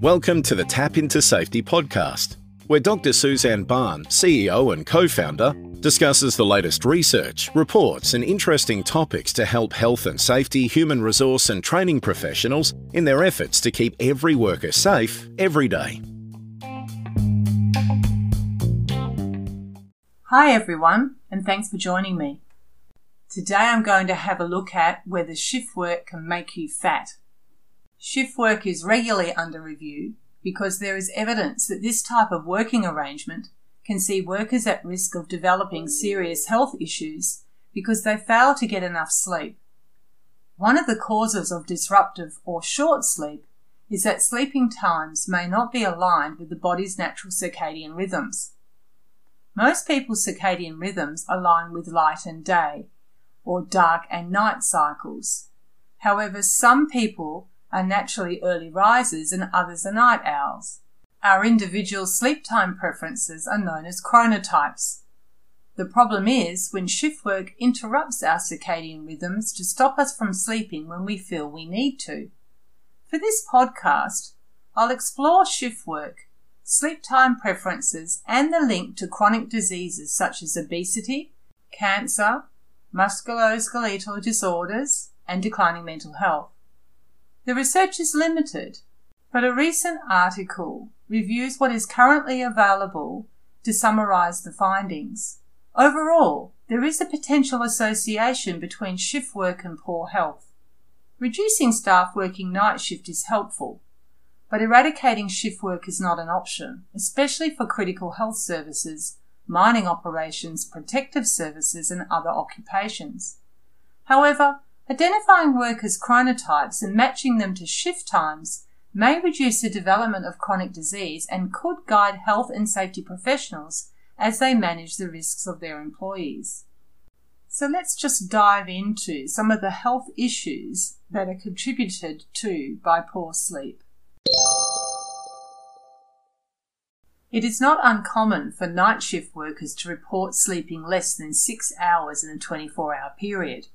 Welcome to the Tap into Safety podcast, where Dr. Suzanne Barr, CEO and co founder, discusses the latest research, reports, and interesting topics to help health and safety, human resource, and training professionals in their efforts to keep every worker safe every day. Hi, everyone, and thanks for joining me. Today I'm going to have a look at whether shift work can make you fat. Shift work is regularly under review because there is evidence that this type of working arrangement can see workers at risk of developing serious health issues because they fail to get enough sleep. One of the causes of disruptive or short sleep is that sleeping times may not be aligned with the body's natural circadian rhythms. Most people's circadian rhythms align with light and day, or dark and night cycles. However, some people are naturally early risers and others are night owls. Our individual sleep time preferences are known as chronotypes. The problem is when shift work interrupts our circadian rhythms to stop us from sleeping when we feel we need to. For this podcast, I'll explore shift work, sleep time preferences, and the link to chronic diseases such as obesity, cancer, musculoskeletal disorders, and declining mental health. The research is limited, but a recent article reviews what is currently available to summarize the findings. Overall, there is a potential association between shift work and poor health. Reducing staff working night shift is helpful, but eradicating shift work is not an option, especially for critical health services mining operations, protective services, and other occupations. However, identifying workers' chronotypes and matching them to shift times may reduce the development of chronic disease and could guide health and safety professionals as they manage the risks of their employees. So let's just dive into some of the health issues that are contributed to by poor sleep. It is not uncommon for night shift workers to report sleeping less than six hours in a 24 hour period.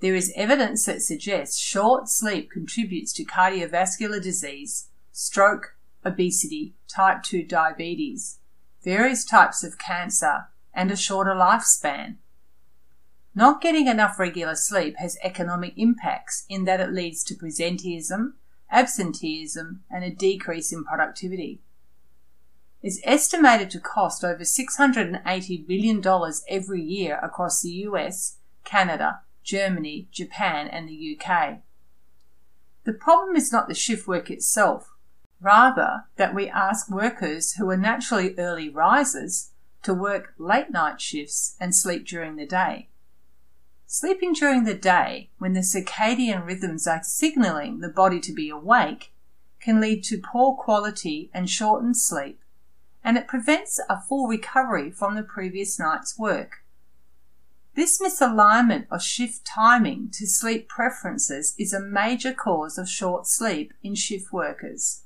There is evidence that suggests short sleep contributes to cardiovascular disease, stroke, obesity, type 2 diabetes, various types of cancer, and a shorter lifespan. Not getting enough regular sleep has economic impacts in that it leads to presenteeism, absenteeism, and a decrease in productivity is estimated to cost over $680 billion every year across the US, Canada, Germany, Japan, and the UK. The problem is not the shift work itself, rather, that we ask workers who are naturally early risers to work late night shifts and sleep during the day. Sleeping during the day, when the circadian rhythms are signaling the body to be awake, can lead to poor quality and shortened sleep and it prevents a full recovery from the previous night's work. This misalignment of shift timing to sleep preferences is a major cause of short sleep in shift workers.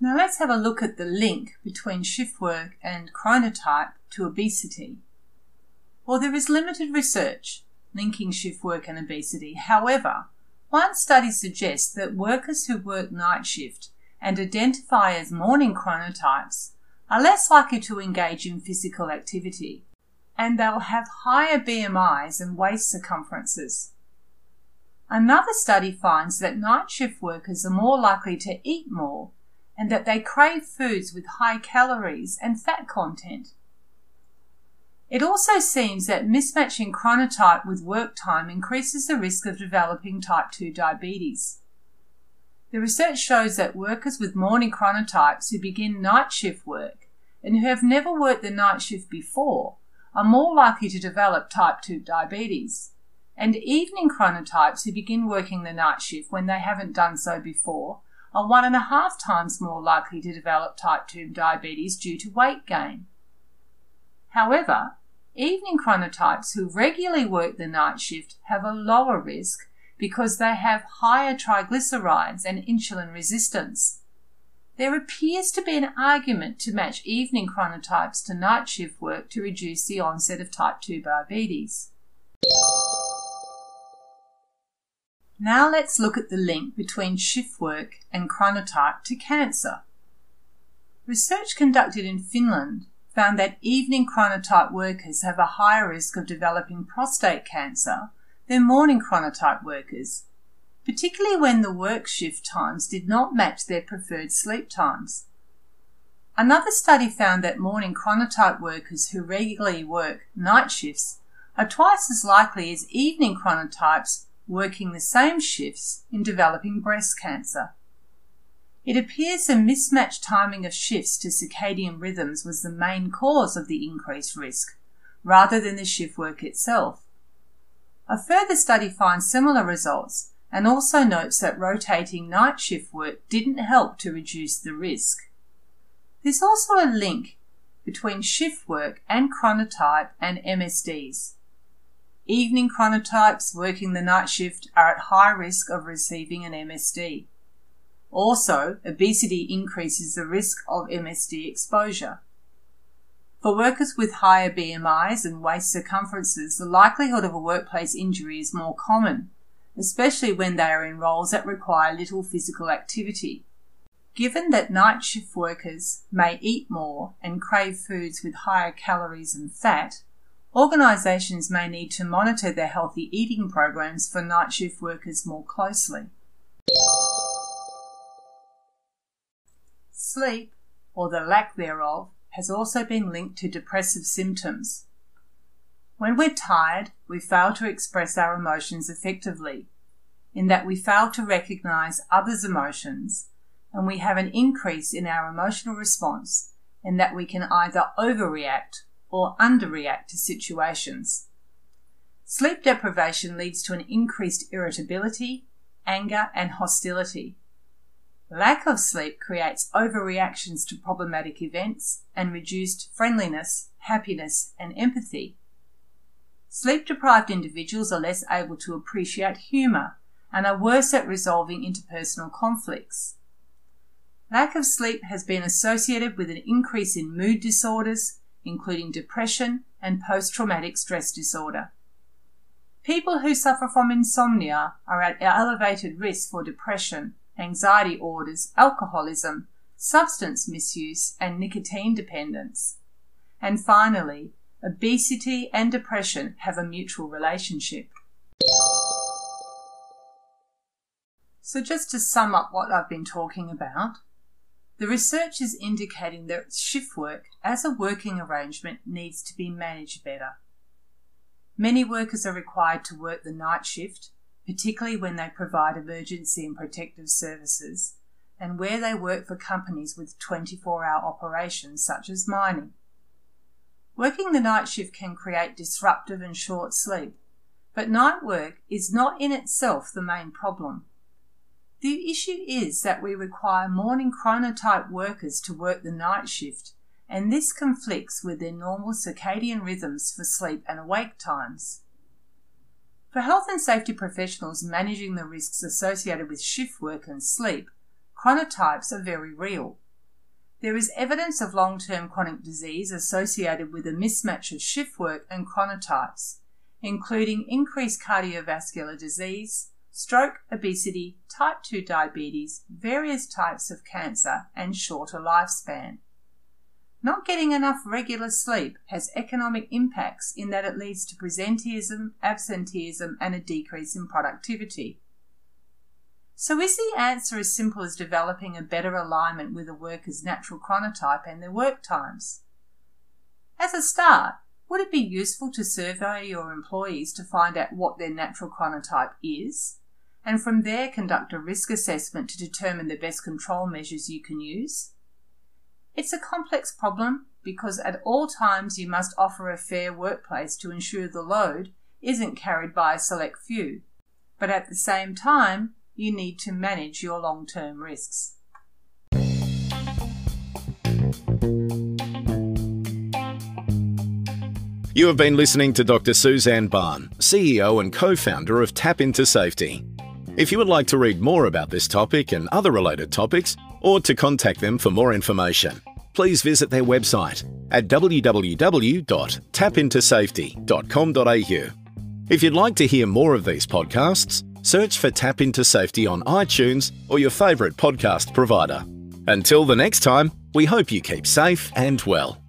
Now let's have a look at the link between shift work and chronotype to obesity. Well, there is limited research linking shift work and obesity. However, one study suggests that workers who work night shift and identify as morning chronotypes are less likely to engage in physical activity, and they'll have higher BMIs and waist circumferences. Another study finds that night shift workers are more likely to eat more and that they crave foods with high calories and fat content. It also seems that mismatching chronotype with work time increases the risk of developing type 2 diabetes. The research shows that workers with morning chronotypes who begin night shift work and who have never worked the night shift before are more likely to develop type 2 diabetes. And evening chronotypes who begin working the night shift when they haven't done so before are one and a half times more likely to develop type 2 diabetes due to weight gain. However, evening chronotypes who regularly work the night shift have a lower risk because they have higher triglycerides and insulin resistance. There appears to be an argument to match evening chronotypes to night shift work to reduce the onset of type 2 diabetes. Now let's look at the link between shift work and chronotype to cancer. Research conducted in Finland found that evening chronotype workers have a higher risk of developing prostate cancer than morning chronotype workers, particularly when the work shift times did not match their preferred sleep times. Another study found that morning chronotype workers who regularly work night shifts are twice as likely as evening chronotypes working the same shifts in developing breast cancer. It appears the mismatched timing of shifts to circadian rhythms was the main cause of the increased risk, rather than the shift work itself. A further study finds similar results and also notes that rotating night shift work didn't help to reduce the risk. There's also a link between shift work and chronotype and MSDs. Evening chronotypes working the night shift are at high risk of receiving an MSD. Also, obesity increases the risk of MSD exposure. For workers with higher BMIs and waist circumferences, the likelihood of a workplace injury is more common, especially when they are in roles that require little physical activity. Given that night shift workers may eat more and crave foods with higher calories and fat, Organisations may need to monitor their healthy eating programs for night shift workers more closely. Sleep, or the lack thereof, has also been linked to depressive symptoms. When we're tired, we fail to express our emotions effectively, in that we fail to recognize others' emotions, and we have an increase in our emotional response, in that we can either overreact or underreact to situations. Sleep deprivation leads to an increased irritability, anger, and hostility. Lack of sleep creates overreactions to problematic events and reduced friendliness, happiness, and empathy. Sleep deprived individuals are less able to appreciate humour and are worse at resolving interpersonal conflicts. Lack of sleep has been associated with an increase in mood disorders, including depression and post traumatic stress disorder. People who suffer from insomnia are at elevated risk for depression, anxiety orders, alcoholism, substance misuse, and nicotine dependence. And finally, obesity and depression have a mutual relationship. So, just to sum up what I've been talking about, the research is indicating that shift work as a working arrangement needs to be managed better. Many workers are required to work the night shift, particularly when they provide emergency and protective services, and where they work for companies with 24 hour operations such as mining. Working the night shift can create disruptive and short sleep, but night work is not in itself the main problem. The issue is that we require morning chronotype workers to work the night shift, and this conflicts with their normal circadian rhythms for sleep and awake times. For health and safety professionals managing the risks associated with shift work and sleep, chronotypes are very real. There is evidence of long term chronic disease associated with a mismatch of shift work and chronotypes, including increased cardiovascular disease, stroke, obesity, type 2 diabetes, various types of cancer, and shorter lifespan. Not getting enough regular sleep has economic impacts in that it leads to presenteeism, absenteeism, and a decrease in productivity. So, is the answer as simple as developing a better alignment with a worker's natural chronotype and their work times? As a start, would it be useful to survey your employees to find out what their natural chronotype is? and from there conduct a risk assessment to determine the best control measures you can use. It's a complex problem because at all times you must offer a fair workplace to ensure the load isn't carried by a select few, but at the same time, you need to manage your long term risks. You have been listening to Dr. Suzanne Barr, CEO and co founder of Tap Into Safety. If you would like to read more about this topic and other related topics, or to contact them for more information, please visit their website at www.tapintosafety.com.au. If you'd like to hear more of these podcasts, search for Tap Into Safety on iTunes or your favourite podcast provider. Until the next time, we hope you keep safe and well.